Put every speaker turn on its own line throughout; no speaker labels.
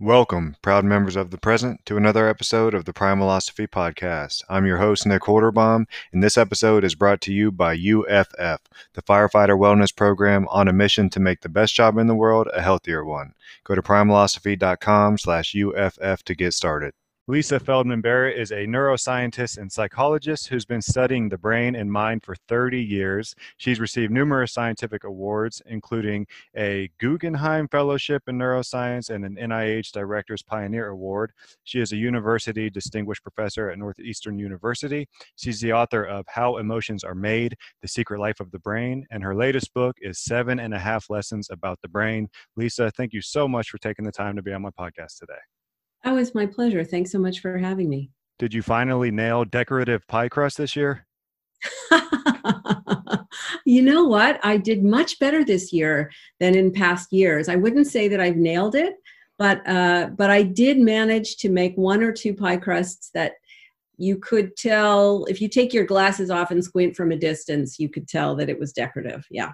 Welcome, proud members of the present, to another episode of the Primalosophy Podcast. I'm your host, Nick Holderbaum, and this episode is brought to you by UFF, the Firefighter Wellness Program on a mission to make the best job in the world a healthier one. Go to primalosophy.com slash UFF to get started. Lisa Feldman Barrett is a neuroscientist and psychologist who's been studying the brain and mind for 30 years. She's received numerous scientific awards, including a Guggenheim Fellowship in Neuroscience and an NIH Director's Pioneer Award. She is a university distinguished professor at Northeastern University. She's the author of How Emotions Are Made The Secret Life of the Brain, and her latest book is Seven and a Half Lessons About the Brain. Lisa, thank you so much for taking the time to be on my podcast today.
Oh, it's my pleasure. Thanks so much for having me.
Did you finally nail decorative pie crust this year?
you know what? I did much better this year than in past years. I wouldn't say that I've nailed it, but uh, but I did manage to make one or two pie crusts that you could tell if you take your glasses off and squint from a distance, you could tell that it was decorative. Yeah.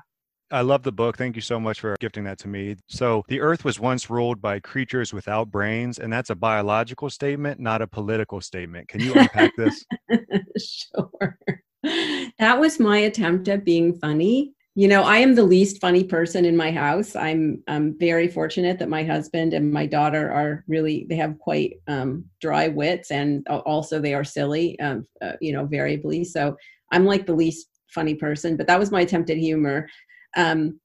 I love the book. Thank you so much for gifting that to me. So, the earth was once ruled by creatures without brains, and that's a biological statement, not a political statement. Can you unpack this?
sure. That was my attempt at being funny. You know, I am the least funny person in my house. I'm I'm very fortunate that my husband and my daughter are really they have quite um, dry wits, and also they are silly, um, uh, you know, variably. So I'm like the least funny person, but that was my attempt at humor. Um,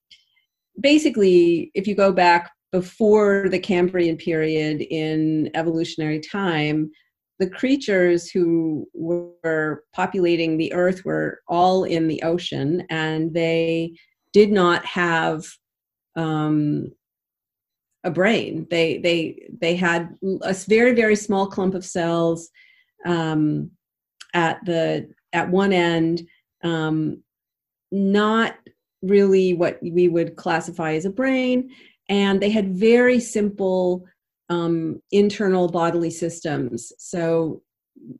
basically, if you go back before the Cambrian period in evolutionary time, the creatures who were populating the earth were all in the ocean and they did not have um, a brain. They they they had a very very small clump of cells um, at the at one end um, not really what we would classify as a brain, and they had very simple um, internal bodily systems. So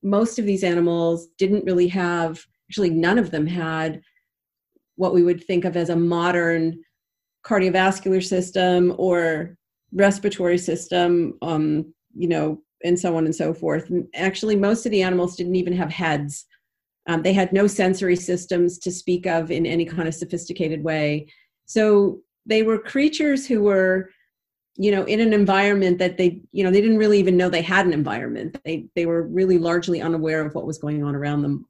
most of these animals didn't really have, actually, none of them had what we would think of as a modern cardiovascular system or respiratory system, um, you know, and so on and so forth. And actually, most of the animals didn't even have heads. Um, they had no sensory systems to speak of in any kind of sophisticated way. So they were creatures who were, you know, in an environment that they, you know, they didn't really even know they had an environment. They they were really largely unaware of what was going on around them.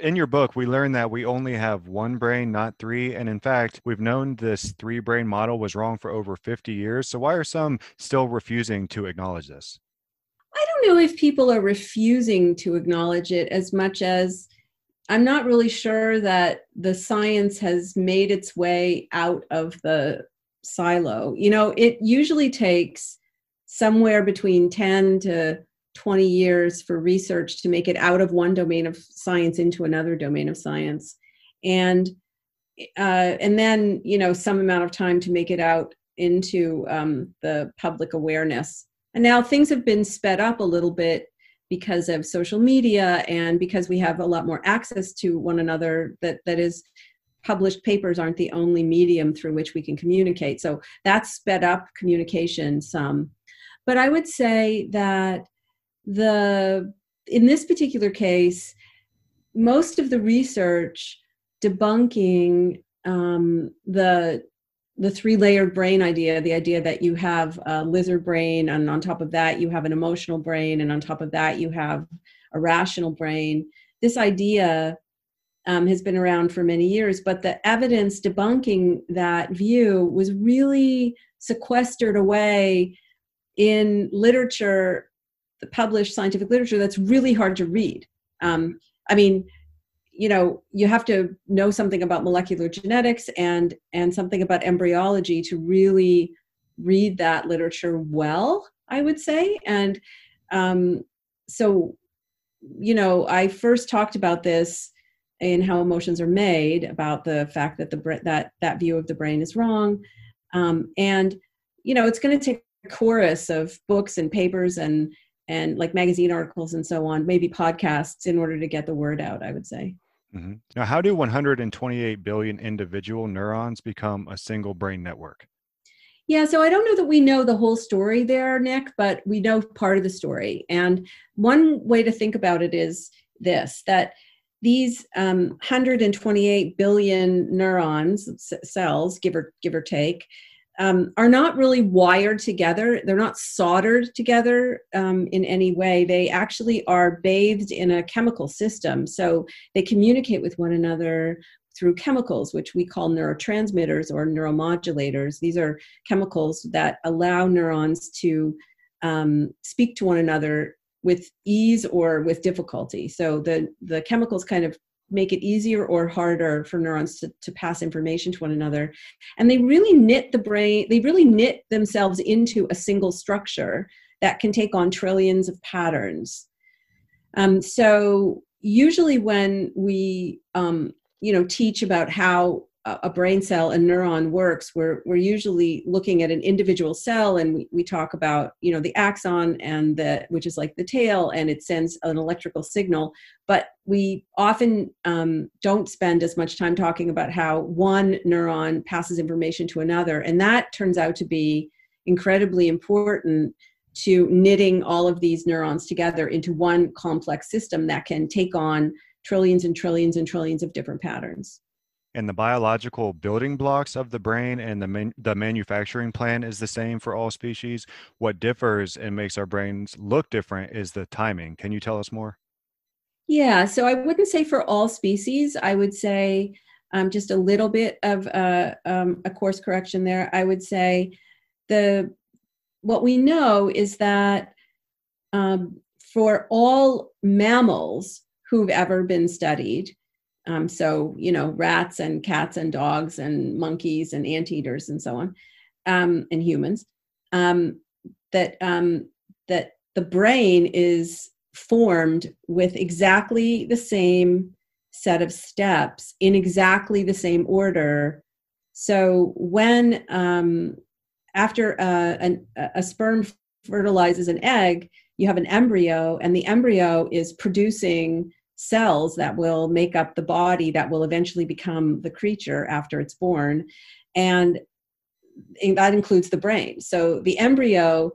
In your book, we learn that we only have one brain, not three. And in fact, we've known this three brain model was wrong for over 50 years. So why are some still refusing to acknowledge this?
I don't know if people are refusing to acknowledge it as much as I'm not really sure that the science has made its way out of the silo. You know, it usually takes somewhere between 10 to 20 years for research to make it out of one domain of science into another domain of science. And uh, and then you know some amount of time to make it out into um, the public awareness. And now things have been sped up a little bit because of social media and because we have a lot more access to one another that that is published papers aren't the only medium through which we can communicate. So that's sped up communication some. But i would say that the in this particular case most of the research debunking um, the the three layered brain idea the idea that you have a lizard brain and on top of that you have an emotional brain and on top of that you have a rational brain. This idea um, has been around for many years but the evidence debunking that view was really sequestered away in literature the published scientific literature that's really hard to read. Um, i mean you know you have to know something about molecular genetics and and something about embryology to really read that literature well i would say. And um, so you know i first talked about this in how emotions are made about the fact that the that that view of the brain is wrong. Um, and you know it's going to take a chorus of books and papers and and like magazine articles and so on maybe podcasts in order to get the word out i would say
Mm-hmm. Now, how do 128 billion individual neurons become a single brain network?
Yeah, so I don't know that we know the whole story there, Nick, but we know part of the story. And one way to think about it is this that these um, 128 billion neurons cells give or give or take um, are not really wired together. They're not soldered together um, in any way. They actually are bathed in a chemical system. So they communicate with one another through chemicals which we call neurotransmitters or neuromodulators. These are chemicals that allow neurons to um, speak to one another with ease or with difficulty. So the, the chemicals kind of make it easier or harder for neurons to, to pass information to one another. And they really knit the brain, they really knit themselves into a single structure that can take on trillions of patterns. Um, so usually when we um, you know teach about how a brain cell a neuron works we're we're usually looking at an individual cell and we, we talk about you know the axon and the which is like the tail and it sends an electrical signal. But we often um, don't spend as much time talking about how one neuron passes information to another. And that turns out to be incredibly important to knitting all of these neurons together into one complex system that can take on trillions and trillions and trillions of different patterns
and the biological building blocks of the brain and the man, the manufacturing plan is the same for all species. What differs and makes our brains look different is the timing. Can you tell us more?
Yeah, so I wouldn't say for all species. I would say um, just a little bit of a, um, a course correction there. I would say the what we know is that um, for all mammals who've ever been studied, um, so, you know, rats and cats and dogs and monkeys and anteaters and so on, um, and humans, um, that, um, that the brain is formed with exactly the same set of steps in exactly the same order. So when um, after a, uh, an, a sperm fertilizes an egg, you have an embryo, and the embryo is producing cells that will make up the body that will eventually become the creature after it's born. And that includes the brain. So the embryo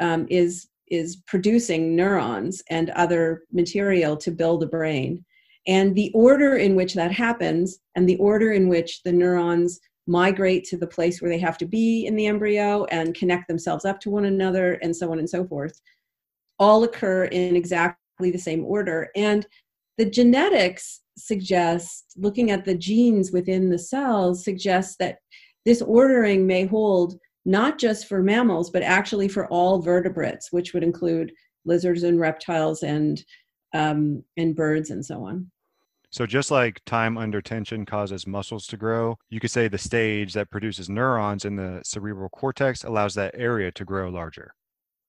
um, is is producing neurons and other material to build a brain. And the order in which that happens and the order in which the neurons migrate to the place where they have to be in the embryo and connect themselves up to one another and so on and so forth all occur in exactly the same order. And the genetics suggest looking at the genes within the cells suggests that this ordering may hold not just for mammals but actually for all vertebrates which would include lizards and reptiles and um, and birds and so on
so just like time under tension causes muscles to grow, you could say the stage that produces neurons in the cerebral cortex allows that area to grow larger.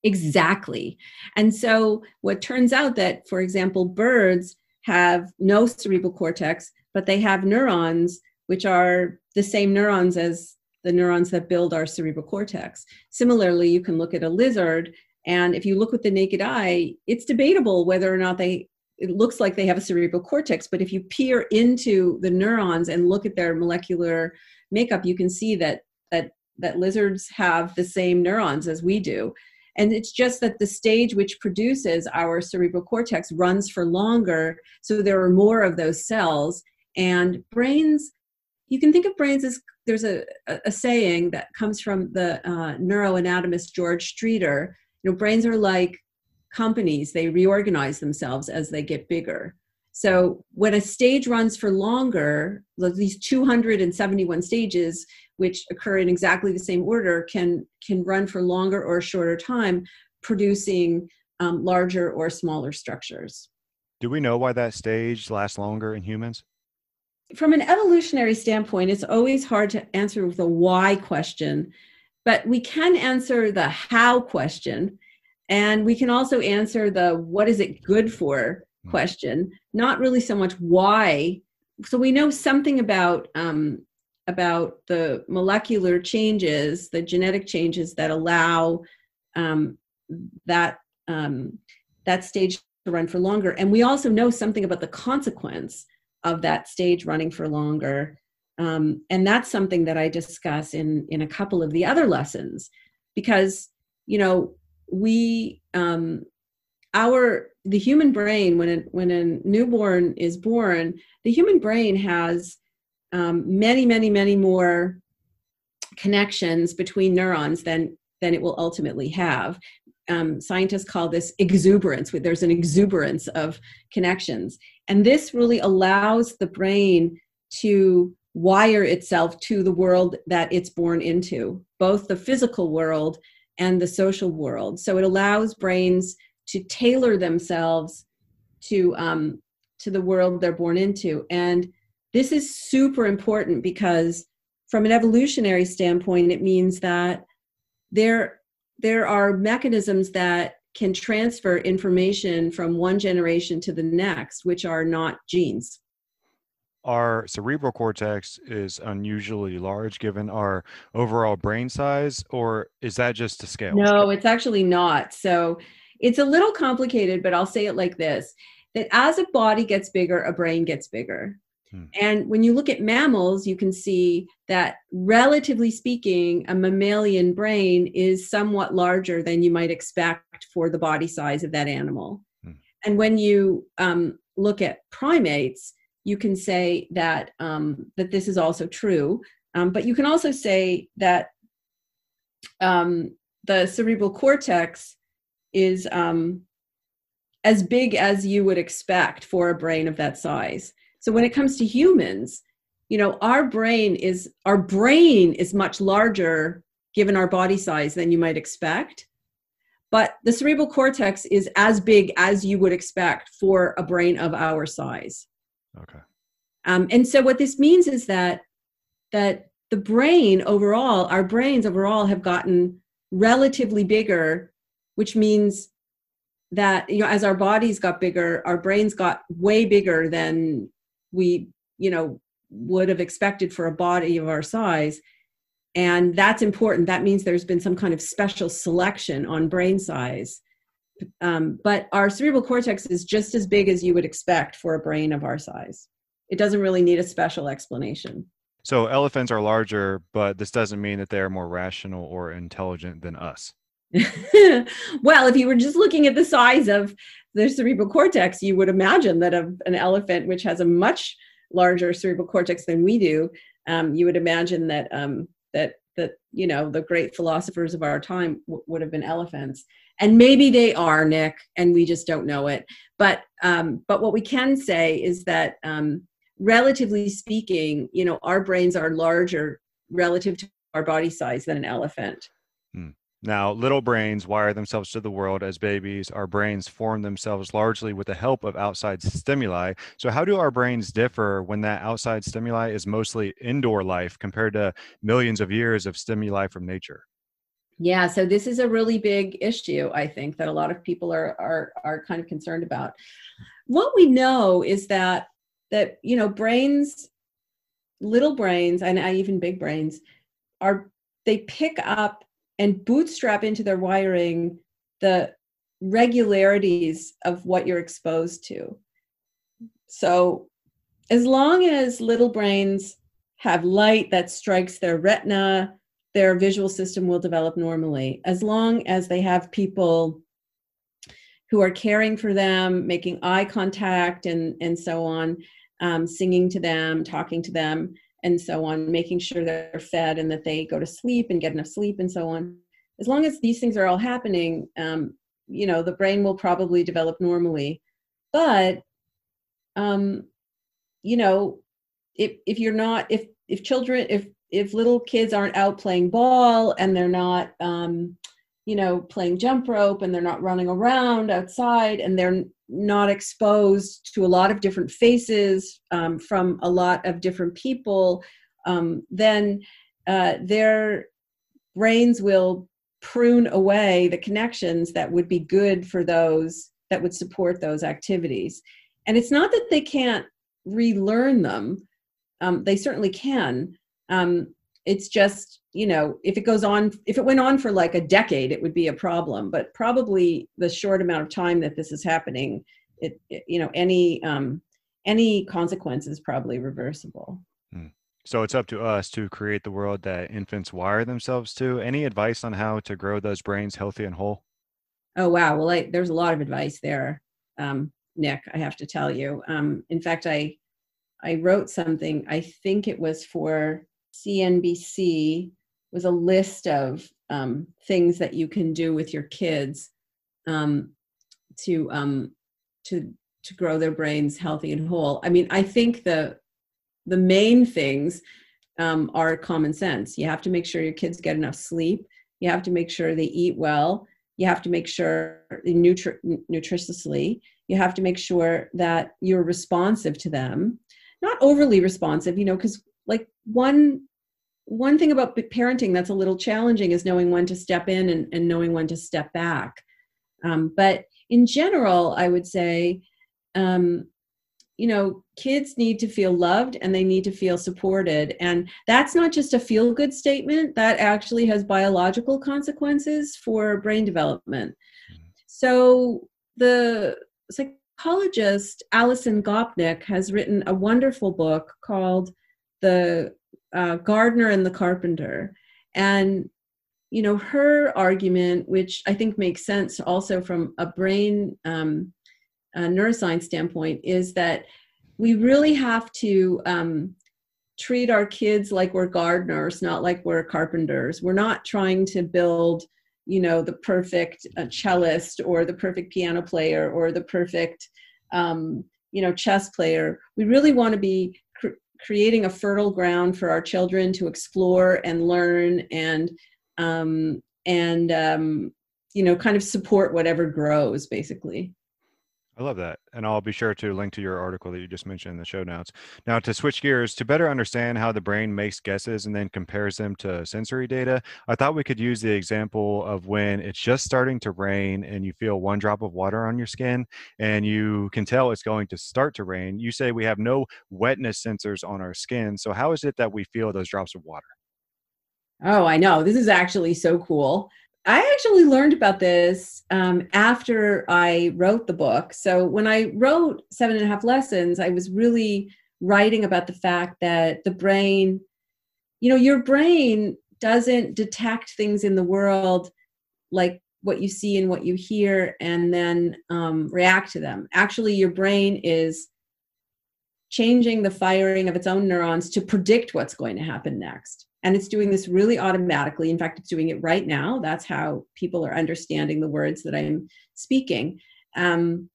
Exactly. And so what turns out that for example birds have no cerebral cortex, but they have neurons which are the same neurons as the neurons that build our cerebral cortex. Similarly, you can look at a lizard, and if you look with the naked eye, it's debatable whether or not they it looks like they have a cerebral cortex, but if you peer into the neurons and look at their molecular makeup, you can see that that that lizards have the same neurons as we do. And it's just that the stage which produces our cerebral cortex runs for longer. So there are more of those cells. And brains, you can think of brains as there's a, a saying that comes from the uh, neuroanatomist George Striedter. You know, brains are like companies, they reorganize themselves as they get bigger. So when a stage runs for longer, these 271 stages, which occur in exactly the same order can can run for longer or shorter time producing um, larger or smaller structures
do we know why that stage lasts longer in humans
from an evolutionary standpoint it's always hard to answer with a why question but we can answer the how question and we can also answer the what is it good for. Question not really so much why so we know something about um, about the molecular changes, the genetic changes that allow um, that um, that stage to run for longer. And we also know something about the consequence of that stage running for longer. Um, and that's something that I discuss in in a couple of the other lessons, because you know we um, our the human brain when a, when a newborn is born, the human brain has um, many many many more connections between neurons than than it will ultimately have. Um, scientists call this exuberance. There's an exuberance of connections, and this really allows the brain to wire itself to the world that it's born into, both the physical world and the social world. So it allows brains to tailor themselves to um, to the world they're born into, and this is super important because from an evolutionary standpoint, it means that there there are mechanisms that can transfer information from one generation to the next, which are not genes
our cerebral cortex is unusually large given our overall brain size, or is that just to scale?
No, it's actually not. So it's a little complicated, but I'll say it like this that as a body gets bigger, a brain gets bigger. Hmm. And when you look at mammals, you can see that relatively speaking, a mammalian brain is somewhat larger than you might expect for the body size of that animal. Hmm. And when you um, look at primates, you can say that um, that this is also true. Um, but you can also say that um, the cerebral cortex is um, as big as you would expect for a brain of that size. So when it comes to humans, you know, our brain is our brain is much larger given our body size than you might expect. But the cerebral cortex is as big as you would expect for a brain of our size.
Okay.
Um, and so what this means is that that the brain overall, our brains overall have gotten relatively bigger, which means that you know as our bodies got bigger, our brains got way bigger than we you know would have expected for a body of our size. And that's important. That means there's been some kind of special selection on brain size. Um, but our cerebral cortex is just as big as you would expect for a brain of our size. It doesn't really need a special explanation.
So elephants are larger, but this doesn't mean that they're more rational or intelligent than us.
well, if you were just looking at the size of the cerebral cortex, you would imagine that an elephant, which has a much larger cerebral cortex than we do, um, you would imagine that um, that that you know the great philosophers of our time w- would have been elephants. And maybe they are nick and we just don't know it. But um, but what we can say is that um, relatively speaking you know our brains are larger relative to our body size than an elephant.
Hmm. Now, little brains wire themselves to the world as babies. Our brains form themselves largely with the help of outside stimuli. So, how do our brains differ when that outside stimuli is mostly indoor life compared to millions of years of stimuli from nature?
Yeah, so this is a really big issue, I think, that a lot of people are are are kind of concerned about. What we know is that that you know brains, little brains, and even big brains, are they pick up and bootstrap into their wiring the regularities of what you're exposed to. So, as long as little brains have light that strikes their retina, their visual system will develop normally. As long as they have people who are caring for them, making eye contact, and, and so on, um, singing to them, talking to them, and so on, making sure they're fed and that they go to sleep and get enough sleep and so on. As long as these things are all happening, um, you know, the brain will probably develop normally. But, um, you know, if if you're not, if if children, if if little kids aren't out playing ball and they're not, um, you know, playing jump rope and they're not running around outside and they're not exposed to a lot of different faces um, from a lot of different people, um, then uh, their brains will prune away the connections that would be good for those that would support those activities. And it's not that they can't relearn them, um, they certainly can. Um, it's just you know if it goes on if it went on for like a decade it would be a problem but probably the short amount of time that this is happening it, it you know any um any consequence is probably reversible
hmm. So it's up to us to create the world that infants wire themselves to. Any advice on how to grow those brains healthy and whole?
Oh wow! Well, I, there's a lot of advice there, um, Nick. I have to tell you. Um, in fact, I I wrote something. I think it was for CNBC. Was a list of um, things that you can do with your kids um, to um, to to grow their brains healthy and whole. I mean, I think the the main things um, are common sense. You have to make sure your kids get enough sleep. You have to make sure they eat well. You have to make sure they nutri- nutritiously. You have to make sure that you're responsive to them, not overly responsive. You know, because like one one thing about parenting that's a little challenging is knowing when to step in and, and knowing when to step back. Um, but in general, I would say um, you know kids need to feel loved and they need to feel supported. And that's not just a feel good statement. That actually has biological consequences for brain development. So the psychologist alison gopnik has written a wonderful book called the uh, gardener and the carpenter and you know her argument which i think makes sense also from a brain um, neuroscience standpoint is that we really have to um, treat our kids like we're gardeners, not like we're carpenters. We're not trying to build, you know, the perfect uh, cellist or the perfect piano player or the perfect, um, you know, chess player. We really want to be creating a fertile ground for our children to explore and learn and um, and um, you know, kind of support whatever grows, basically.
I love that. And I'll be sure to link to your article that you just mentioned in the show notes. Now, to switch gears, to better understand how the brain makes guesses and then compares them to sensory data, I thought we could use the example of when it's just starting to rain and you feel one drop of water on your skin and you can tell it's going to start to rain. You say we have no wetness sensors on our skin. So, how is it that we feel those drops of water?
Oh, I know. This is actually so cool. I actually learned about this um, after I wrote the book. So when I wrote Seven and a Half Lessons, I was really writing about the fact that the brain, you know, your brain doesn't detect things in the world like what you see and what you hear and then um, react to them. Actually, your brain is changing the firing of its own neurons to predict what's going to happen next and it's doing this really automatically. In fact it's doing it right now. That's how people are understanding the words that i'm speaking. Um,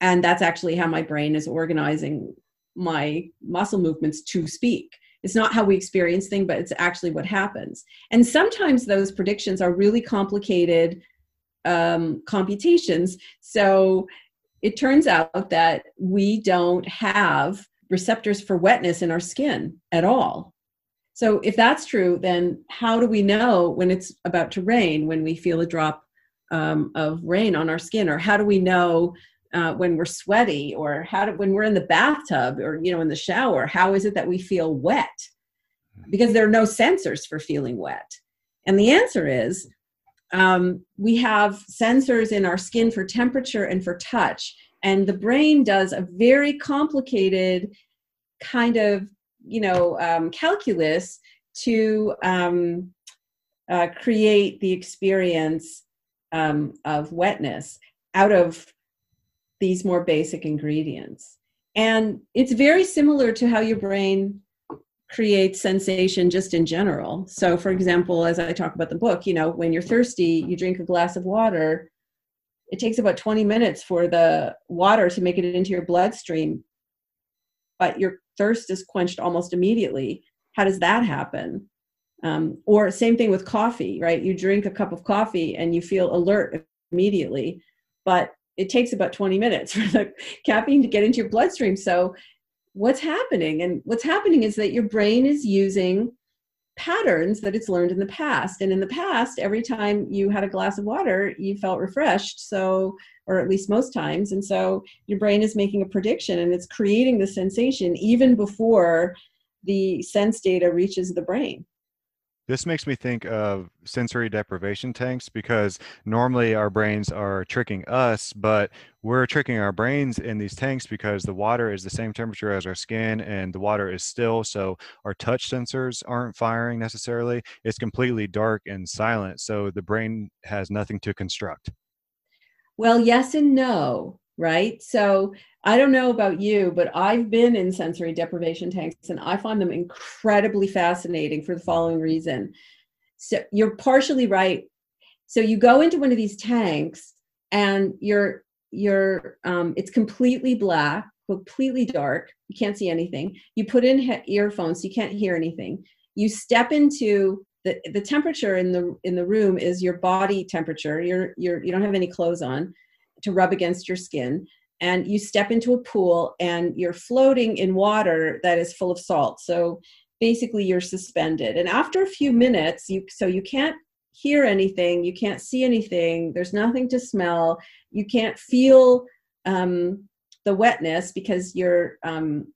and that's actually how my brain is organizing my muscle movements to speak. It's not how we experience things but it's actually what happens. And sometimes those predictions are really complicated um, computations. So it turns out that we don't have receptors for wetness in our skin at all so if that's true, then how do we know when it's about to rain, when we feel a drop um, of rain on our skin, or how do we know uh, when we're sweaty, or how do, when we're in the bathtub, or you know in the shower? How is it that we feel wet? Because there are no sensors for feeling wet, and the answer is um, we have sensors in our skin for temperature and for touch, and the brain does a very complicated kind of you know um, calculus to um, uh, create the experience um, of wetness out of these more basic ingredients. And it's very similar to how your brain creates sensation just in general. So for example as i talk about the book you know when you're thirsty you drink a glass of water. It takes about 20 minutes for the water to make it into your bloodstream but your thirst is quenched almost immediately. How does that happen? Um, or same thing with coffee, right? You drink a cup of coffee and you feel alert immediately, but it takes about 20 minutes for the caffeine to get into your bloodstream. So what's happening? And what's happening is that your brain is using patterns that it's learned in the past. And in the past, every time you had a glass of water, you felt refreshed. So, or at least most times. And so your brain is making a prediction and it's creating the sensation even before the sense data reaches the brain.
This makes me think of sensory deprivation tanks because normally our brains are tricking us, but we're tricking our brains in these tanks because the water is the same temperature as our skin and the water is still. So our touch sensors aren't firing necessarily. It's completely dark and silent. So the brain has nothing to construct.
Well, yes and no, right? So I don't know about you, but I've been in sensory deprivation tanks and I find them incredibly fascinating for the following reason. So you're partially right. So you go into one of these tanks and you're you're um, it's completely black, completely dark. You can't see anything. You put in he- earphones, so you can't hear anything. You step into the the temperature in the in the room is your body temperature. You're you're you don't have any clothes on to rub against your skin and you step into a pool and you're floating in water that is full of salt. So basically you're suspended. And after a few minutes you so you can't hear anything you can't see anything there's nothing to smell you can't feel um, the wetness because you're um,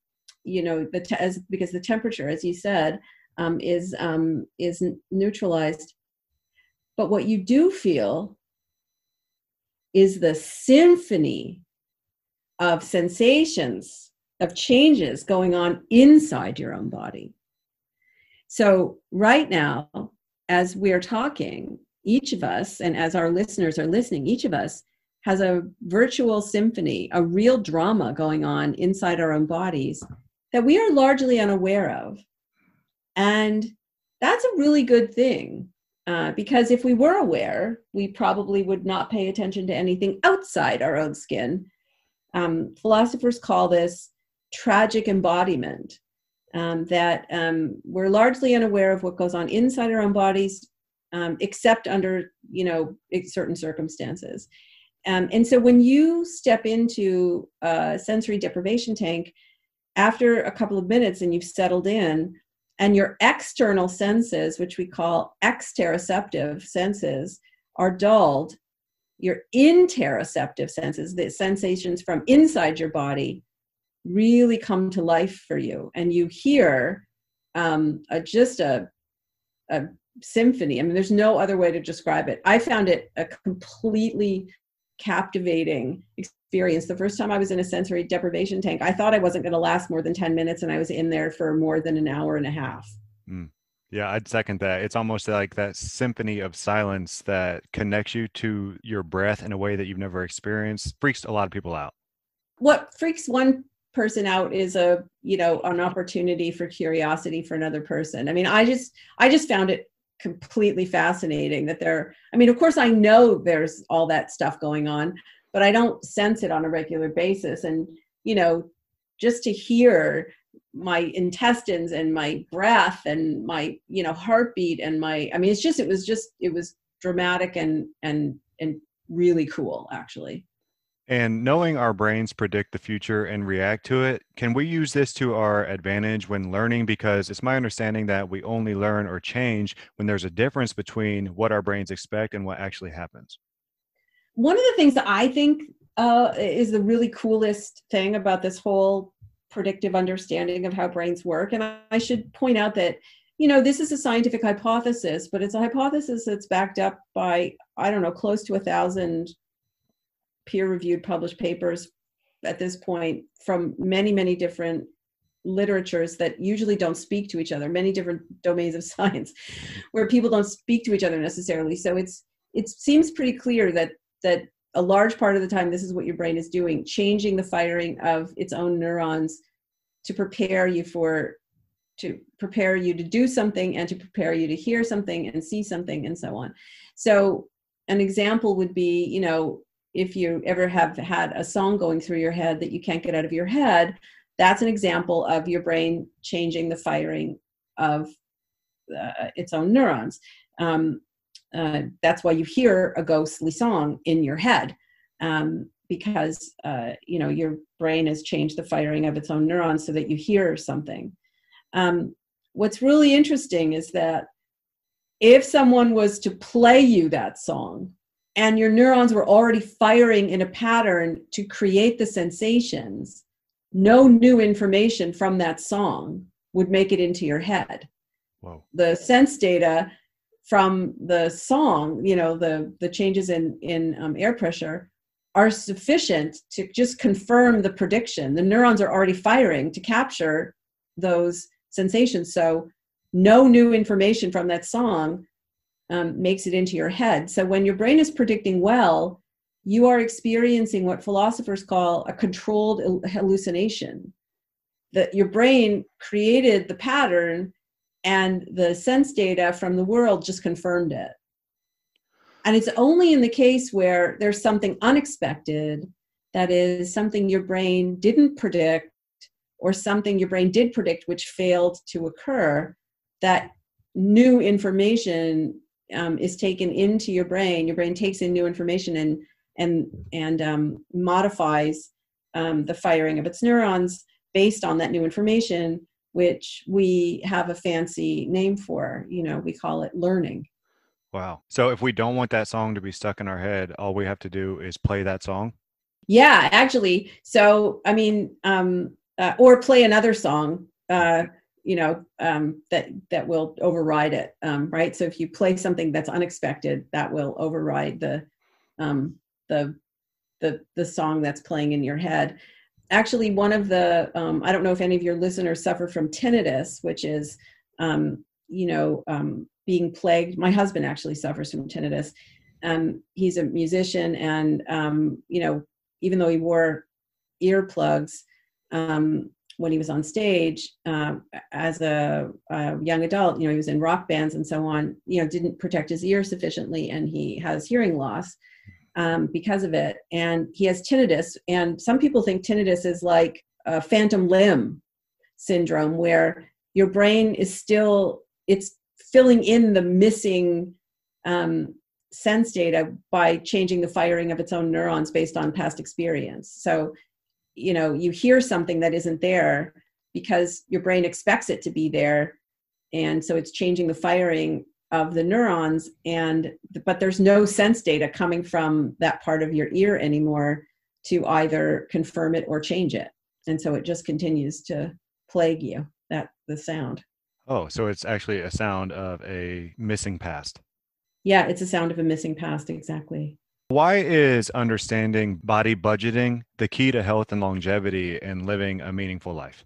you know the te- as, because the temperature as you said um, is um, is neutralized. But what you do feel is the symphony of sensations, of changes going on inside your own body. So, right now, as we're talking, each of us, and as our listeners are listening, each of us has a virtual symphony, a real drama going on inside our own bodies that we are largely unaware of. And that's a really good thing uh, because if we were aware, we probably would not pay attention to anything outside our own skin um, philosophers call this tragic embodiment. Um, that um, we're largely unaware of what goes on inside our own bodies, um, except under you know certain circumstances. Um, and so when you step into a sensory deprivation tank, after a couple of minutes and you've settled in, and your external senses, which we call exteroceptive senses, are dulled, your interoceptive senses, the sensations from inside your body, really come to life for you. And you hear um, a, just a, a symphony. I mean, there's no other way to describe it. I found it a completely captivating experience. The first time I was in a sensory deprivation tank, I thought I wasn't going to last more than 10 minutes, and I was in there for more than an hour and a half. Mm.
Yeah, I'd second that. It's almost like that symphony of silence that connects you to your breath in a way that you've never experienced. Freaks a lot of people out.
What freaks one person out is a, you know, an opportunity for curiosity for another person. I mean, I just I just found it completely fascinating that there I mean, of course I know there's all that stuff going on, but I don't sense it on a regular basis. And, you know, just to hear my intestines and my breath and my you know heartbeat and my i mean it's just it was just it was dramatic and and and really cool actually
and knowing our brains predict the future and react to it, can we use this to our advantage when learning? Because it's my understanding that we only learn or change when there's a difference between what our brains expect and what actually happens.
One of the things that I think uh, is the really coolest thing about this whole predictive understanding of how brains work. And I should point out that, you know, this is a scientific hypothesis, but it's a hypothesis that's backed up by, I don't know, close to a thousand peer reviewed published papers at this point from many, many different literatures that usually don't speak to each other, many different domains of science where people don't speak to each other necessarily. So it's it seems pretty clear that that a large part of the time this is what your brain is doing changing the firing of its own neurons to prepare you for to prepare you to do something and to prepare you to hear something and see something and so on so an example would be you know if you ever have had a song going through your head that you can't get out of your head that's an example of your brain changing the firing of uh, its own neurons. Um, uh, that's why you hear a ghostly song in your head um, because uh, you know your brain has changed the firing of its own neurons so that you hear something. Um, what's really interesting is that if someone was to play you that song and your neurons were already firing in a pattern to create the sensations no new information from that song would make it into your head the sense data from the song, you know, the the changes in in um, air pressure are sufficient to just confirm the prediction. The neurons are already firing to capture those sensations. So no new information from that song um, makes it into your head. So when your brain is predicting well, you are experiencing what philosophers call a controlled hallucination. That your brain created the pattern and the sense data from the world just confirmed it. And it's only in the case where there's something unexpected, that is, something your brain didn't predict, or something your brain did predict which failed to occur, that new information um, is taken into your brain. Your brain takes in new information and and and um, modifies um, the firing of its neurons based on that new information, which we have a fancy name for. You know, we call it learning.
Wow. So if we don't want that song to be stuck in our head, all we have to do is play that song.
Yeah, actually. So I mean, um, uh, or play another song. Uh, you know um, that that will override it um, right? So if you play something that's unexpected that will override the um, the the the song that's playing in your head. Actually one of the um, i don't know if any of your listeners suffer from tinnitus which is um, you know um, being plagued. My husband actually suffers from tinnitus. And he's a musician and um, you know even though he wore earplugs um, when he was on stage uh, as a, a, young adult, you know, he was in rock bands and so on, you know, didn't protect his ear sufficiently and he has hearing loss um, because of it. And he has tinnitus. And some people think tinnitus is like a phantom limb syndrome where your brain is still, it's filling in the missing um, sense data by changing the firing of its own neurons based on past experience. So you know you hear something that isn't there because your brain expects it to be there. And so it's changing the firing of the neurons and but there's no sense data coming from that part of your ear anymore to either confirm it or change it. And so it just continues to plague you that the sound.
Oh so it's actually a sound of a missing past.
Yeah it's a sound of a missing past exactly
why is understanding body budgeting the key to health and longevity and living a meaningful life?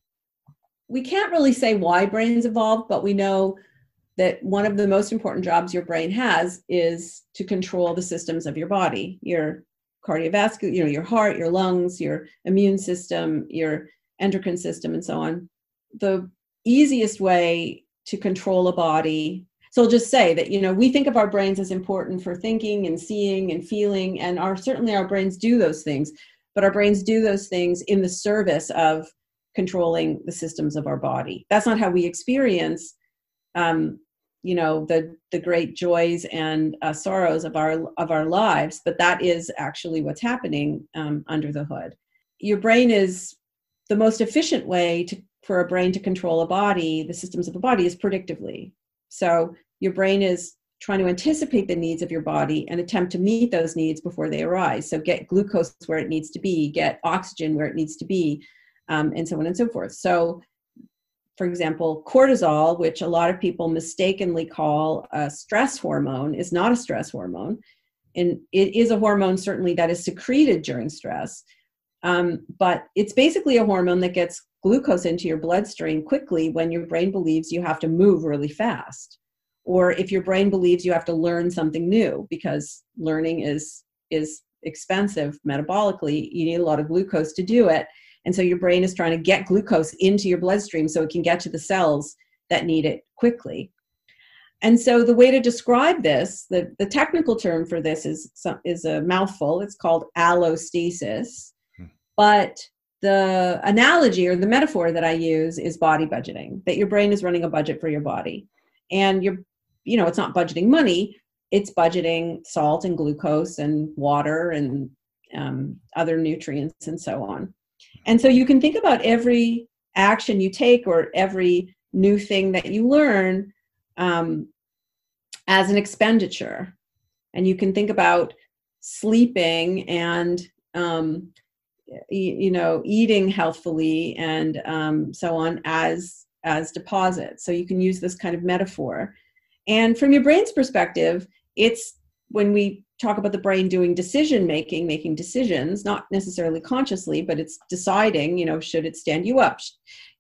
We can't really say why brains evolved, but we know that one of the most important jobs your brain has is to control the systems of your body, your cardiovascular, you know, your heart, your lungs, your immune system, your endocrine system, and so on. The easiest way to control a body so I'll just say that you know we think of our brains as important for thinking and seeing and feeling, and our certainly our brains do those things, but our brains do those things in the service of controlling the systems of our body. That's not how we experience, um, you know, the the great joys and uh, sorrows of our of our lives, but that is actually what's happening um, under the hood. Your brain is the most efficient way to for a brain to control a body, the systems of a body, is predictively. So your brain is trying to anticipate the needs of your body and attempt to meet those needs before they arise. So get glucose where it needs to be, get oxygen where it needs to be, um, and so on and so forth. So, for example, cortisol, which a lot of people mistakenly call a stress hormone, is not a stress hormone. And it is a hormone certainly that is secreted during stress. Um, but it's basically a hormone that gets glucose into your bloodstream quickly when your brain believes you have to move really fast. Or if your brain believes you have to learn something new because learning is is expensive metabolically you need a lot of glucose to do it. And so your brain is trying to get glucose into your bloodstream so it can get to the cells that need it quickly. And so the way to describe this the, the technical term for this is is a mouthful. It's called allostasis hmm. but the analogy or the metaphor that I use is body budgeting, that your brain is running a budget for your body. And you're, you know, it's not budgeting money, it's budgeting salt and glucose and water and um, other nutrients and so on. And so you can think about every action you take or every new thing that you learn um, as an expenditure. And you can think about sleeping and um, you know eating healthfully and um, so on as as deposits. So you can use this kind of metaphor. And from your brain's perspective, it's when we talk about the brain doing decision making, making decisions, not necessarily consciously, but it's deciding, you know, should it stand you up?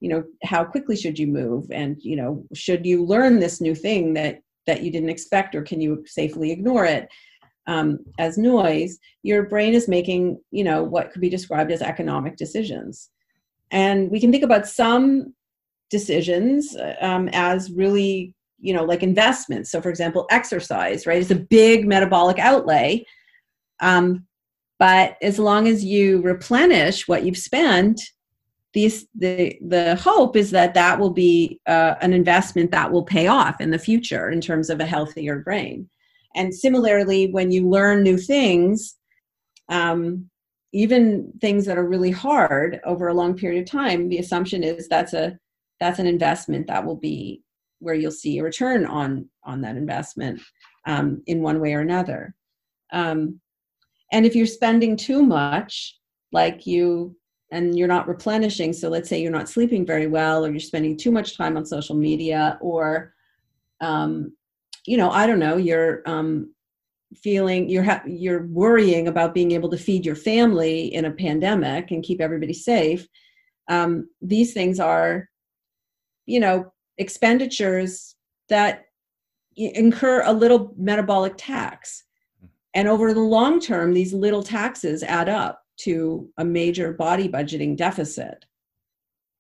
You know, how quickly should you move? And, you know, should you learn this new thing that that you didn't expect or can you safely ignore it? Um, as noise, your brain is making, you know, what could be described as economic decisions. And we can think about some decisions um, as really you know like investments. So for example exercise right is a big metabolic outlay. Um, but as long as you replenish what you've spent these the the hope is that that will be uh, an investment that will pay off in the future in terms of a healthier brain and similarly when you learn new things um, even things that are really hard over a long period of time the assumption is that's a that's an investment that will be where you'll see a return on on that investment um, in one way or another. Um, and if you're spending too much like you and you're not replenishing so let's say you're not sleeping very well or you're spending too much time on social media or um, you know i don't know you're um, feeling you're ha- you're worrying about being able to feed your family in a pandemic and keep everybody safe um, these things are you know expenditures that incur a little metabolic tax. And over the long term, these little taxes add up to a major body budgeting deficit.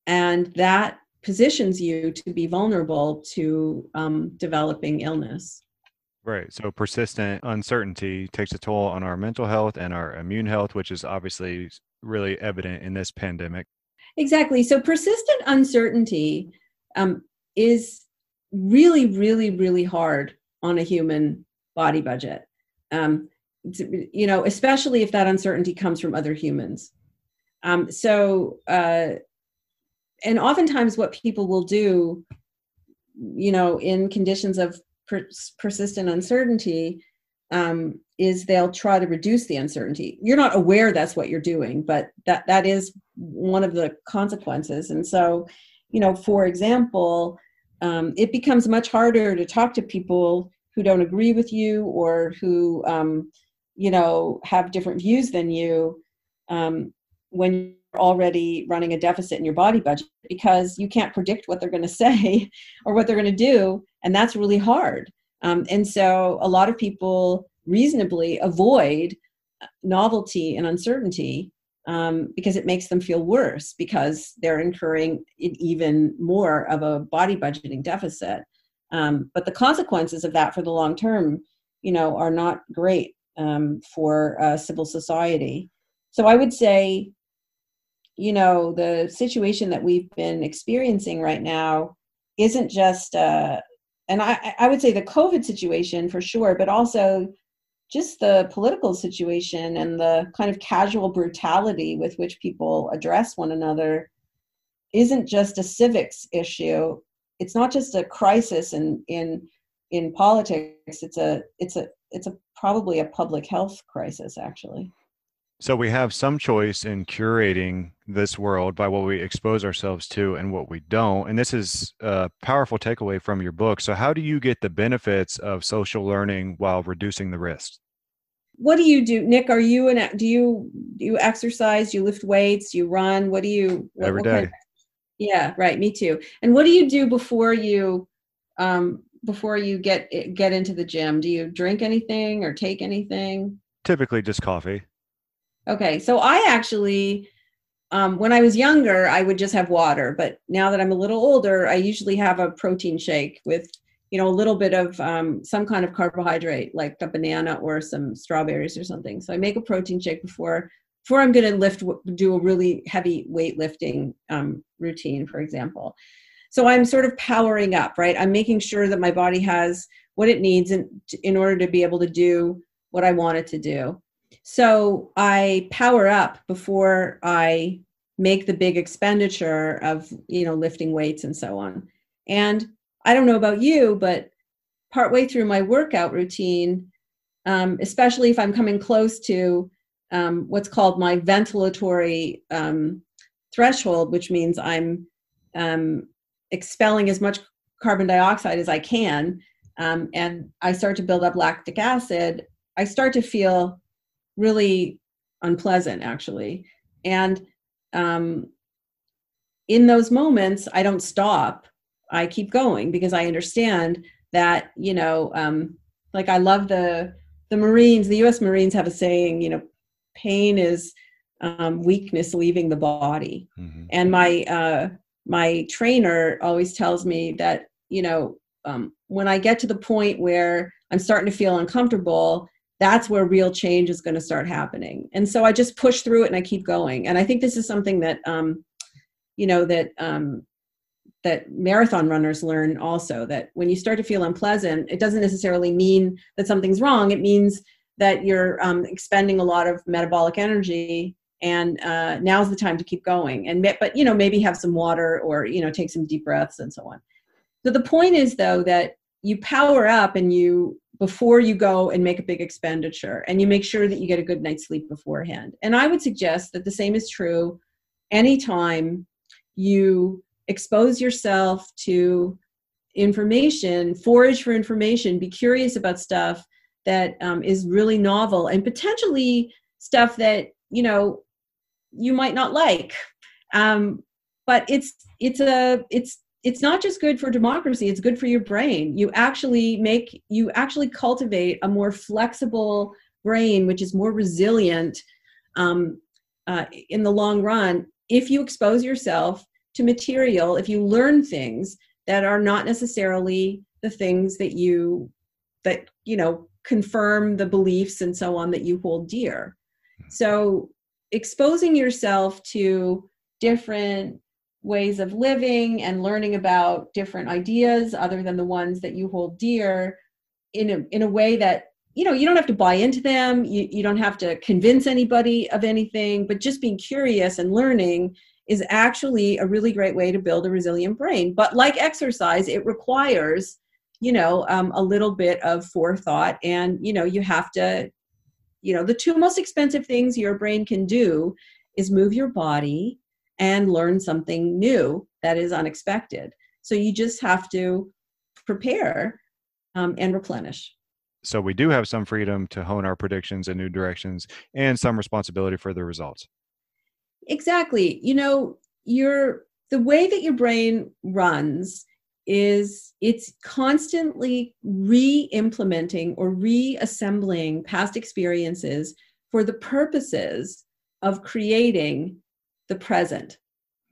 And that positions you to be vulnerable to um, developing illness.
Right. So persistent uncertainty takes a toll on our mental health and our immune health, which is obviously really evident in this pandemic.
Exactly. So persistent uncertainty um, is really, really, really hard on a human body budget. Um, you know, especially if that uncertainty comes from other humans. Um, so, uh, and oftentimes, what people will do, you know, in conditions of per- persistent uncertainty, um, is they'll try to reduce the uncertainty. You're not aware that's what you're doing, but that that is one of the consequences. And so, you know, for example, um, it becomes much harder to talk to people who don't agree with you or who, um, you know, have different views than you um, when already running a deficit in your body budget because you can't predict what they're going to say or what they're going to do. And that's really hard. Um, and so a lot of people reasonably avoid novelty and uncertainty um, because it makes them feel worse because they're incurring even more of a body budgeting deficit. Um, but the consequences of that for the long term, you know, are not great um, for uh, civil society. So I would say, you know, the situation that we've been experiencing right now isn't just, uh, and I, I would say the COVID situation for sure, but also just the political situation and the kind of casual brutality with which people address one another isn't just a civics issue. It's not just a crisis in in in politics. It's a it's a it's a probably a public health crisis actually
so we have some choice in curating this world by what we expose ourselves to and what we don't. And this is a powerful takeaway from your book. So how do you get the benefits of social learning while reducing the risks?
What do you do, Nick? Are you an do you do you exercise? Do you lift weights? Do you run? What do you
what, every day? Kind of,
yeah, right. Me too. And what do you do before you um, before you get get into the gym? Do you drink anything or take anything?
Typically, just coffee.
Okay, so I actually, um, when I was younger, I would just have water. But now that I'm a little older, I usually have a protein shake with, you know, a little bit of um, some kind of carbohydrate, like a banana or some strawberries or something. So I make a protein shake before before I'm going to lift, do a really heavy weightlifting um, routine, for example. So I'm sort of powering up, right? I'm making sure that my body has what it needs in, in order to be able to do what I want it to do. So I power up before I make the big expenditure of, you know, lifting weights and so on. And I don't know about you, but partway through my workout routine, um, especially if I'm coming close to um, what's called my ventilatory um, threshold, which means I'm um, expelling as much carbon dioxide as I can, um, and I start to build up lactic acid, I start to feel really unpleasant actually. And um, in those moments, I don't stop. I keep going because I understand that, you know, um, like I love the the Marines, the US Marines have a saying, you know, pain is um, weakness leaving the body. Mm-hmm. And my uh, my trainer always tells me that you know um, when I get to the point where I'm starting to feel uncomfortable, that's where real change is going to start happening. And so I just push through it and I keep going. And I think this is something that um, you know that um, that marathon runners learn also that when you start to feel unpleasant, it doesn't necessarily mean that something's wrong. It means that you're um, expending a lot of metabolic energy and uh, now's the time to keep going and but you know maybe have some water or you know take some deep breaths and so on so the point is though that you power up and you before you go and make a big expenditure and you make sure that you get a good night's sleep beforehand. And i would suggest that the same is true anytime you expose yourself to information forage for information be curious about stuff that um, is really novel and potentially stuff that you know you might not like. Um, but it's it's a it's it's not just good for democracy it's good for your brain. You actually make you actually cultivate a more flexible brain which is more resilient um, uh, in the long run if you expose yourself to material if you learn things that are not necessarily the things that you that you know confirm the beliefs and so on that you hold dear. So exposing yourself to different ways of living and learning about different ideas other than the ones that you hold dear in a, in a way that you know you don't have to buy into them. You, you don't have to convince anybody of anything but just being curious and learning is actually a really great way to build a resilient brain. But like exercise it requires you know um, a little bit of forethought and you know you have to you know the two most expensive things your brain can do is move your body and learn something new that is unexpected. So you just have to prepare um, and replenish.
So we do have some freedom to hone our predictions in new directions and some responsibility for the results.
Exactly. You know your the way that your brain runs is it's constantly re-implementing or reassembling past experiences for the purposes of creating the present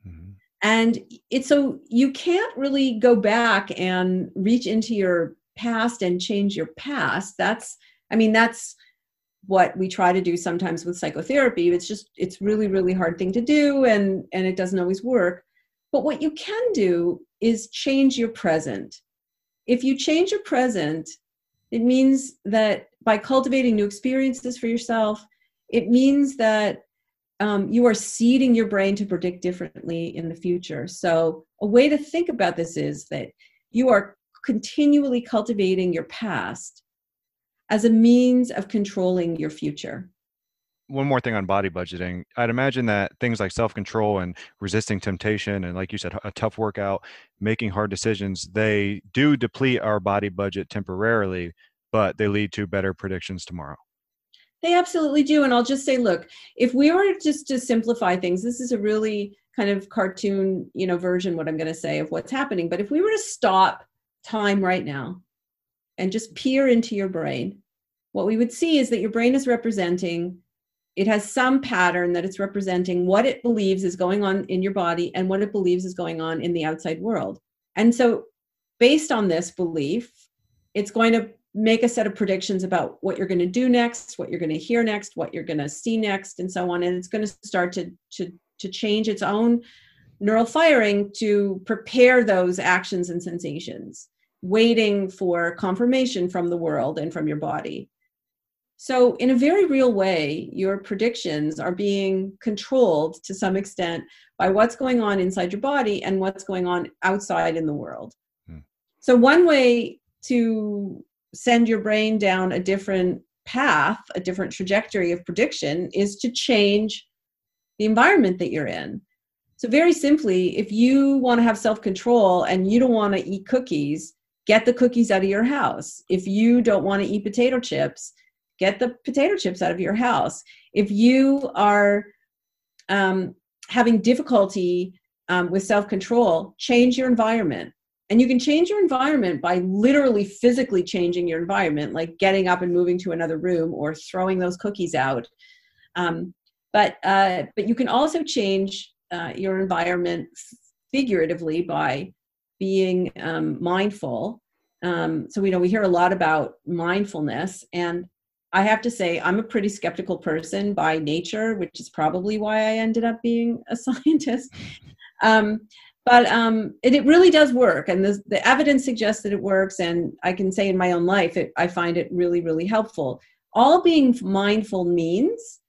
mm-hmm. and it's so you can't really go back and reach into your past and change your past that's i mean that's what we try to do sometimes with psychotherapy it's just it's really really hard thing to do and and it doesn't always work but what you can do is change your present. If you change your present, it means that by cultivating new experiences for yourself, it means that um, you are seeding your brain to predict differently in the future. So, a way to think about this is that you are continually cultivating your past as a means of controlling your future
one more thing on body budgeting. I'd imagine that things like self control and resisting temptation, and like you said, a tough workout, making hard decisions, they do deplete our body budget temporarily, but they lead to better predictions tomorrow.
They absolutely do. And I'll just say, look, if we were just to simplify things, this is a really kind of cartoon, you know, version, what I'm going to say of what's happening. But if we were to stop time right now and just peer into your brain, what we would see is that your brain is representing it has some pattern that it's representing what it believes is going on in your body and what it believes is going on in the outside world. And so, based on this belief, it's going to make a set of predictions about what you're going to do next, what you're going to hear next, what you're going to see next, and so on. And it's going to start to, to, to change its own neural firing to prepare those actions and sensations, waiting for confirmation from the world and from your body. So, in a very real way, your predictions are being controlled to some extent by what's going on inside your body and what's going on outside in the world. Hmm. So, one way to send your brain down a different path, a different trajectory of prediction, is to change the environment that you're in. So, very simply, if you want to have self control and you don't want to eat cookies, get the cookies out of your house. If you don't want to eat potato chips, get the potato chips out of your house. If you are um, having difficulty um, with self control, change your environment. And you can change your environment by literally physically changing your environment, like getting up and moving to another room or throwing those cookies out. Um, but uh, but you can also change uh, your environment figuratively by being um, mindful. Um, so we know we hear a lot about mindfulness, and I have to say I'm a pretty skeptical person by nature, which is probably why I ended up being a scientist. But um, it, it, really does work, and the, the evidence suggests that it works. And I can say in my own life, it, I find it really, really helpful. All being mindful means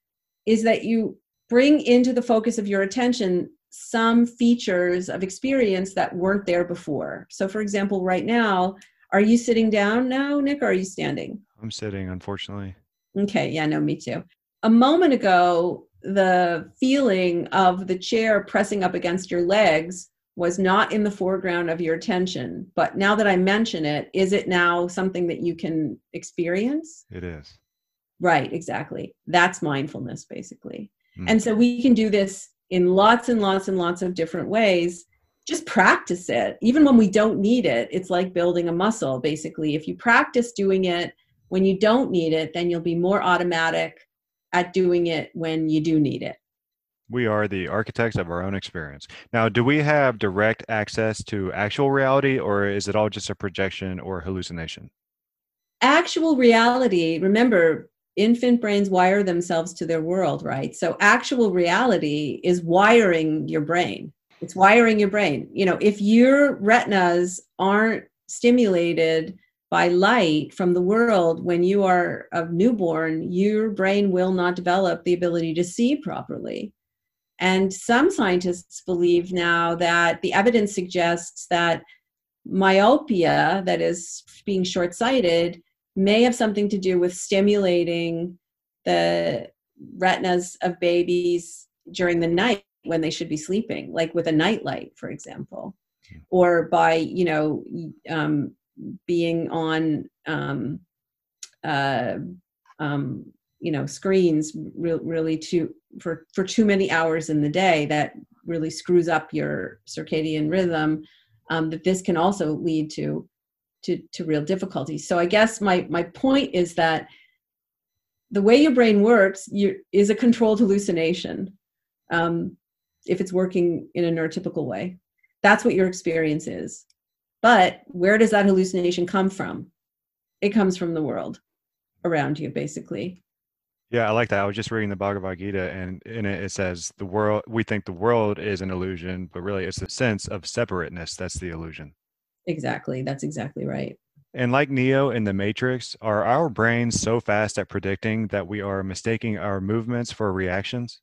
is that you bring into the focus of your attention some features of experience that weren't there before. So, for example, right now, are you sitting down now, Nick, or are you standing?
I'm sitting, unfortunately.
Okay, yeah, no, me too. A moment ago, the feeling of the chair pressing up against your legs was not in the foreground of your attention. But now that I mention it, is it now something that you can experience?
It is.
Right, exactly. That's mindfulness, basically. Mm. And so we can do this in lots and lots and lots of different ways. Just practice it. Even when we don't need it, it's like building a muscle, basically. If you practice doing it when you don't need it, then you'll be more automatic at doing it when you do need it.
We are the architects of our own experience. Now, do we have direct access to actual reality, or is it all just a projection or hallucination?
Actual reality, remember, infant brains wire themselves to their world, right? So, actual reality is wiring your brain. It's wiring your brain. You know, if your retinas aren't stimulated by light from the world when you are a newborn, your brain will not develop the ability to see properly. And some scientists believe now that the evidence suggests that myopia, that is being short sighted, may have something to do with stimulating the retinas of babies during the night when they should be sleeping, like with a nightlight, for example, hmm. or by, you know, um, being on um, uh, um, you know screens re- really too for for too many hours in the day that really screws up your circadian rhythm um, that this can also lead to to to real difficulties so i guess my my point is that the way your brain works you, is a controlled hallucination um, if it's working in a neurotypical way that's what your experience is but where does that hallucination come from? It comes from the world around you, basically.
Yeah, I like that. I was just reading the Bhagavad Gita, and in it it says the world. We think the world is an illusion, but really, it's the sense of separateness that's the illusion.
Exactly. That's exactly right.
And like Neo in the Matrix, are our brains so fast at predicting that we are mistaking our movements for reactions?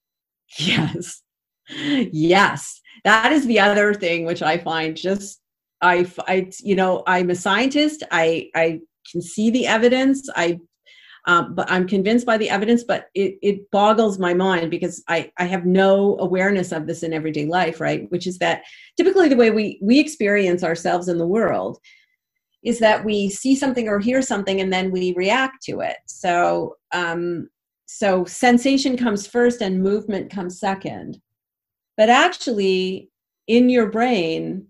Yes. Yes. That is the other thing which I find just I, I, you know, I'm a scientist. I, I can see the evidence. I, um, but I'm convinced by the evidence. But it, it boggles my mind because I, I have no awareness of this in everyday life, right? Which is that typically the way we we experience ourselves in the world is that we see something or hear something and then we react to it. So, um, so sensation comes first and movement comes second. But actually, in your brain,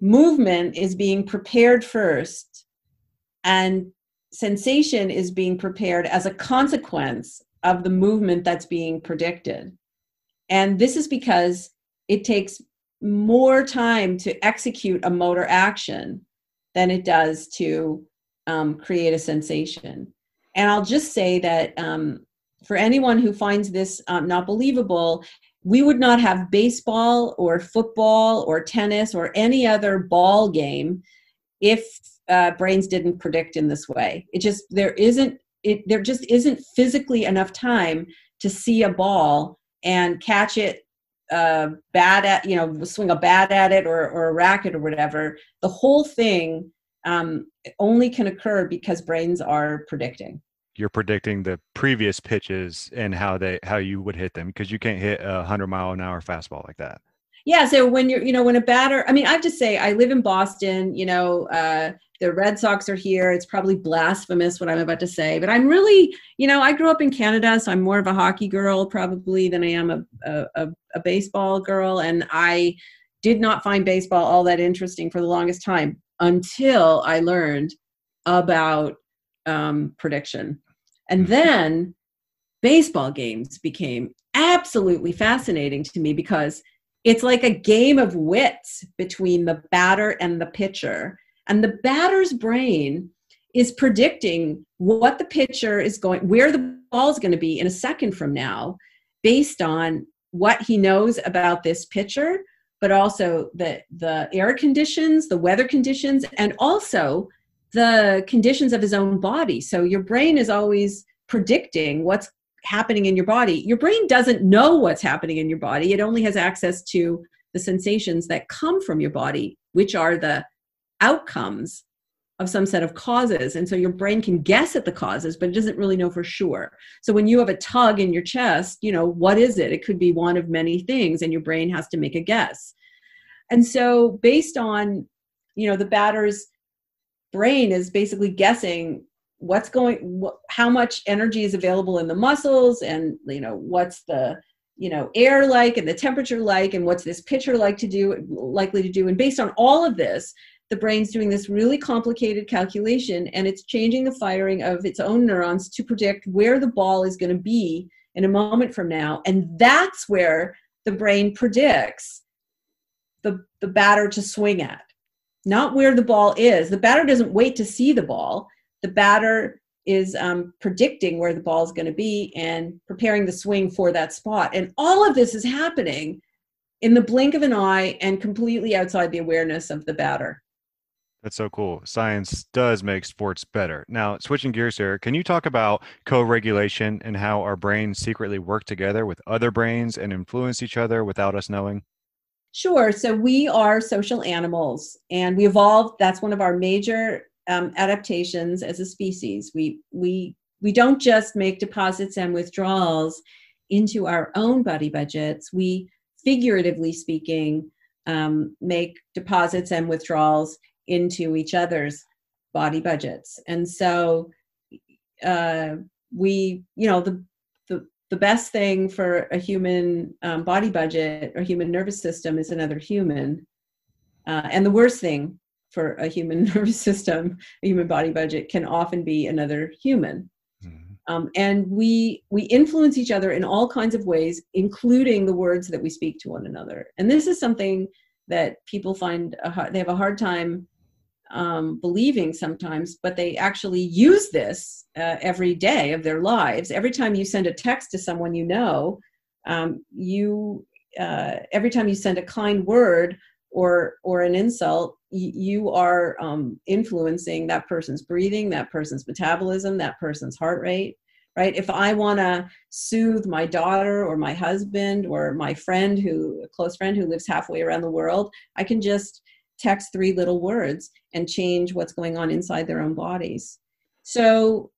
movement is being prepared first and sensation is being prepared as a consequence of the movement that's being predicted. And this is because it takes more time to execute a motor action than it does to um, create a sensation. And i'll just say that um, for anyone who finds this um, not believable we would not have baseball or football or tennis or any other ball game if uh, brains didn't predict in this way. It just there isn't it there just isn't physically enough time to see a ball and catch it uh, bad at you know swing a bat at it or or a racket or whatever. The whole thing um, only can occur because brains are predicting
you're predicting the previous pitches and how they how you would hit them because you can't hit a hundred mile an hour fastball like that.
Yeah. So when you're, you know, when a batter, I mean, I have to say, I live in Boston, you know, uh, the Red Sox are here. It's probably blasphemous what I'm about to say, but I'm really, you know, I grew up in Canada, so I'm more of a hockey girl probably than I am a, a, a baseball girl. And I did not find baseball all that interesting for the longest time until I learned about um, prediction. And mm-hmm. then baseball games became absolutely fascinating to me because it's like a game of wits between the batter and the pitcher. And the batter's brain is predicting what the pitcher is going, where the ball is going to be in a second from now, based on what he knows about this pitcher, but also the, the air conditions, the weather conditions, and also the conditions of his own body. So your brain is always predicting what's happening in your body. Your brain doesn't know what's happening in your body, it only has access to the sensations that come from your body, which are the outcomes of some set of causes. And so your brain can guess at the causes, but it doesn't really know for sure. So when you have a tug in your chest, you know, what is it? It could be one of many things, and your brain has to make a guess. And so based on, you know, the batter's brain is basically guessing what's going wh- how much energy is available in the muscles and you know what's the you know air like and the temperature like and what's this pitcher like to do likely to do. And based on all of this the brain's doing this really complicated calculation and it's changing the firing of its own neurons to predict where the ball is going to be in a moment from now. And that's where the brain predicts the, the batter to swing at not where the ball is. The batter doesn't wait to see the ball the batter is um, predicting where the ball is going to be and preparing the swing for that spot. And all of this is happening in the blink of an eye and completely outside the awareness of the batter.
That's so cool. Science does make sports better. Now, switching gears here, can you talk about co regulation and how our brains secretly work together with other brains and influence each other without us knowing?
Sure. So, we are social animals and we evolved. That's one of our major um, adaptations as a species. We we we don't just make deposits and withdrawals into our own body budgets. We figuratively speaking um, make deposits and withdrawals into each other's body budgets, and so uh, we you know the the the best thing for a human um, body budget or human nervous system is another human. Uh, and the worst thing for a human nervous system, a human body budget can often be another human. Mm-hmm. Um, and we we influence each other in all kinds of ways, including the words that we speak to one another. And this is something that people find a, they have a hard time um, believing sometimes, but they actually use this uh, every day of their lives. Every time you send a text to someone you know, um, you uh, every time you send a kind word or or an insult you are um, influencing that person's breathing that person's metabolism that person's heart rate right? If i want to soothe my daughter or my husband or my friend who a close friend who lives halfway around the world i can just text three little words and change what's going on inside their own bodies. So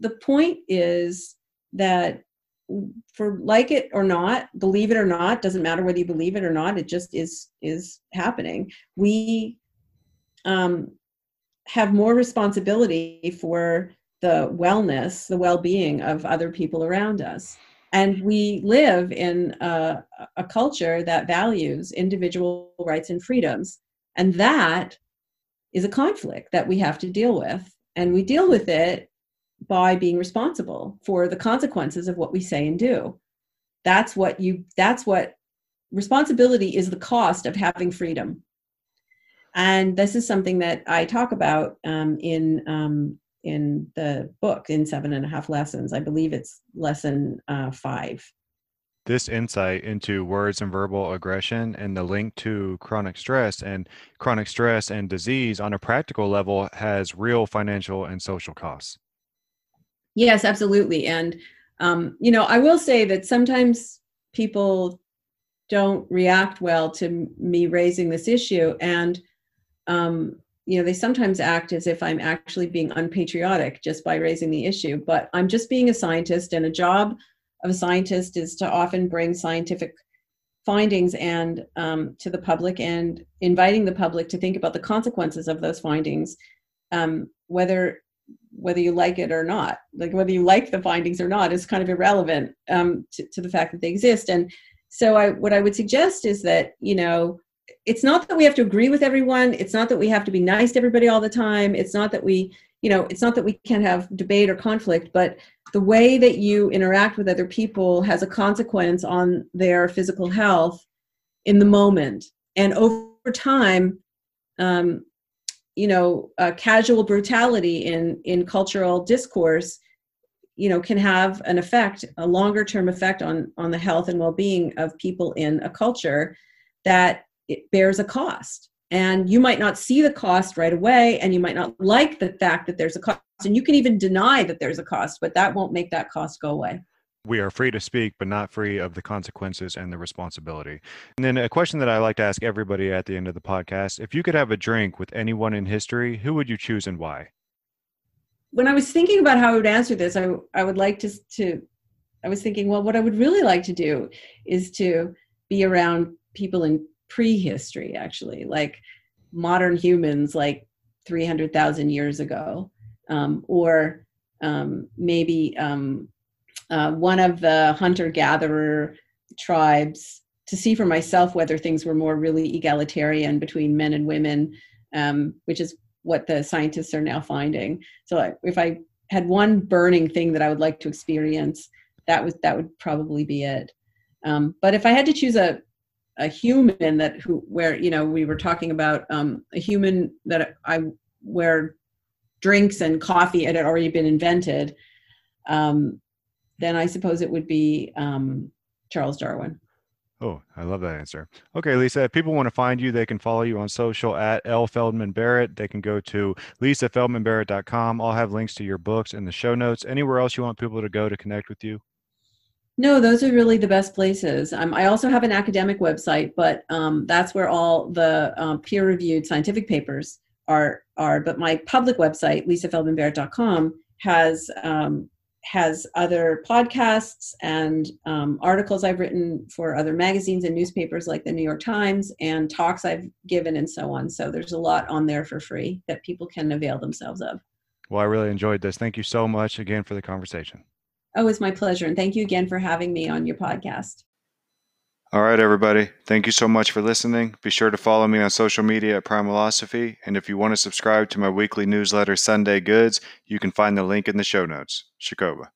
the point is that for like it or not believe it or not doesn't matter whether you believe it or not it just is is happening. We um, have more responsibility for the wellness the well-being of other people around us. And we live in a, a culture that values individual rights and freedoms. And that is a conflict that we have to deal with. And we deal with it by being responsible for the consequences of what we say and do. That's what you that's what responsibility is the cost of having freedom. And this is something that i talk about um, in um, in the book in seven and a half lessons. I believe it's lesson uh, five.
This insight into words and verbal aggression and the link to chronic stress and chronic stress and disease on a practical level has real financial and social costs
Yes, absolutely. And, um, you know, I will say that sometimes people don't react well to me raising this issue. And, um, you know, they sometimes act as if I'm actually being unpatriotic just by raising the issue. But I'm just being a scientist, and a job of a scientist is to often bring scientific findings and um, to the public and inviting the public to think about the consequences of those findings um, whether whether you like it or not like whether you like the findings or not is kind of irrelevant um, to, to the fact that they exist. And so i what i would suggest is that you know it's not that we have to agree with everyone. It's not that we have to be nice to everybody all the time. It's not that we you know it's not that we can't have debate or conflict but the way that you interact with other people has a consequence on their physical health in the moment. And over time um, you know uh, casual brutality in in cultural discourse you know can have an effect a longer term effect on on the health and well-being of people in a culture that it bears a cost. And you might not see the cost right away and you might not like the fact that there's a cost and you can even deny that there's a cost but that won't make that cost go away
we are free to speak, but not free of the consequences and the responsibility. And then a question that I like to ask everybody at the end of the podcast if you could have a drink with anyone in history, who would you choose and why?
When I was thinking about how I would answer this, I, I would like to, to, I was thinking, well, what I would really like to do is to be around people in prehistory, actually, like modern humans, like 300,000 years ago, um, or um, maybe um, uh, one of the hunter gatherer tribes to see for myself whether things were more really egalitarian between men and women, um, which is what the scientists are now finding. So if I had one burning thing that I would like to experience, that was that would probably be it. Um, but if I had to choose a a human that who where you know we were talking about um, a human that I where drinks and coffee had already been invented, um, then I suppose it would be um, Charles Darwin.
Oh, I love that answer. Okay, Lisa, if people want to find you, they can follow you on social at L Feldman Barrett. They can go to lisafeldmanbarrett.com. I'll have links to your books in the show notes. Anywhere else you want people to go to connect with you?
No, those are really the best places. Um, I also have an academic website, but um, that's where all the um, peer-reviewed scientific papers are. Are but my public website, lisafeldmanbarrett.com, has um, has other podcasts and um, articles I've written for other magazines and newspapers like the New York Times and talks I've given and so on. So there's a lot on there for free that people can avail themselves of.
Well, I really enjoyed this. Thank you so much again for the conversation.
Oh, it's my pleasure. And thank you again for having me on your podcast.
All right, everybody. Thank you so much for listening. Be sure to follow me on social media at Primalosophy. And if you want to subscribe to my weekly newsletter, Sunday Goods, you can find the link in the show notes. Shakoba.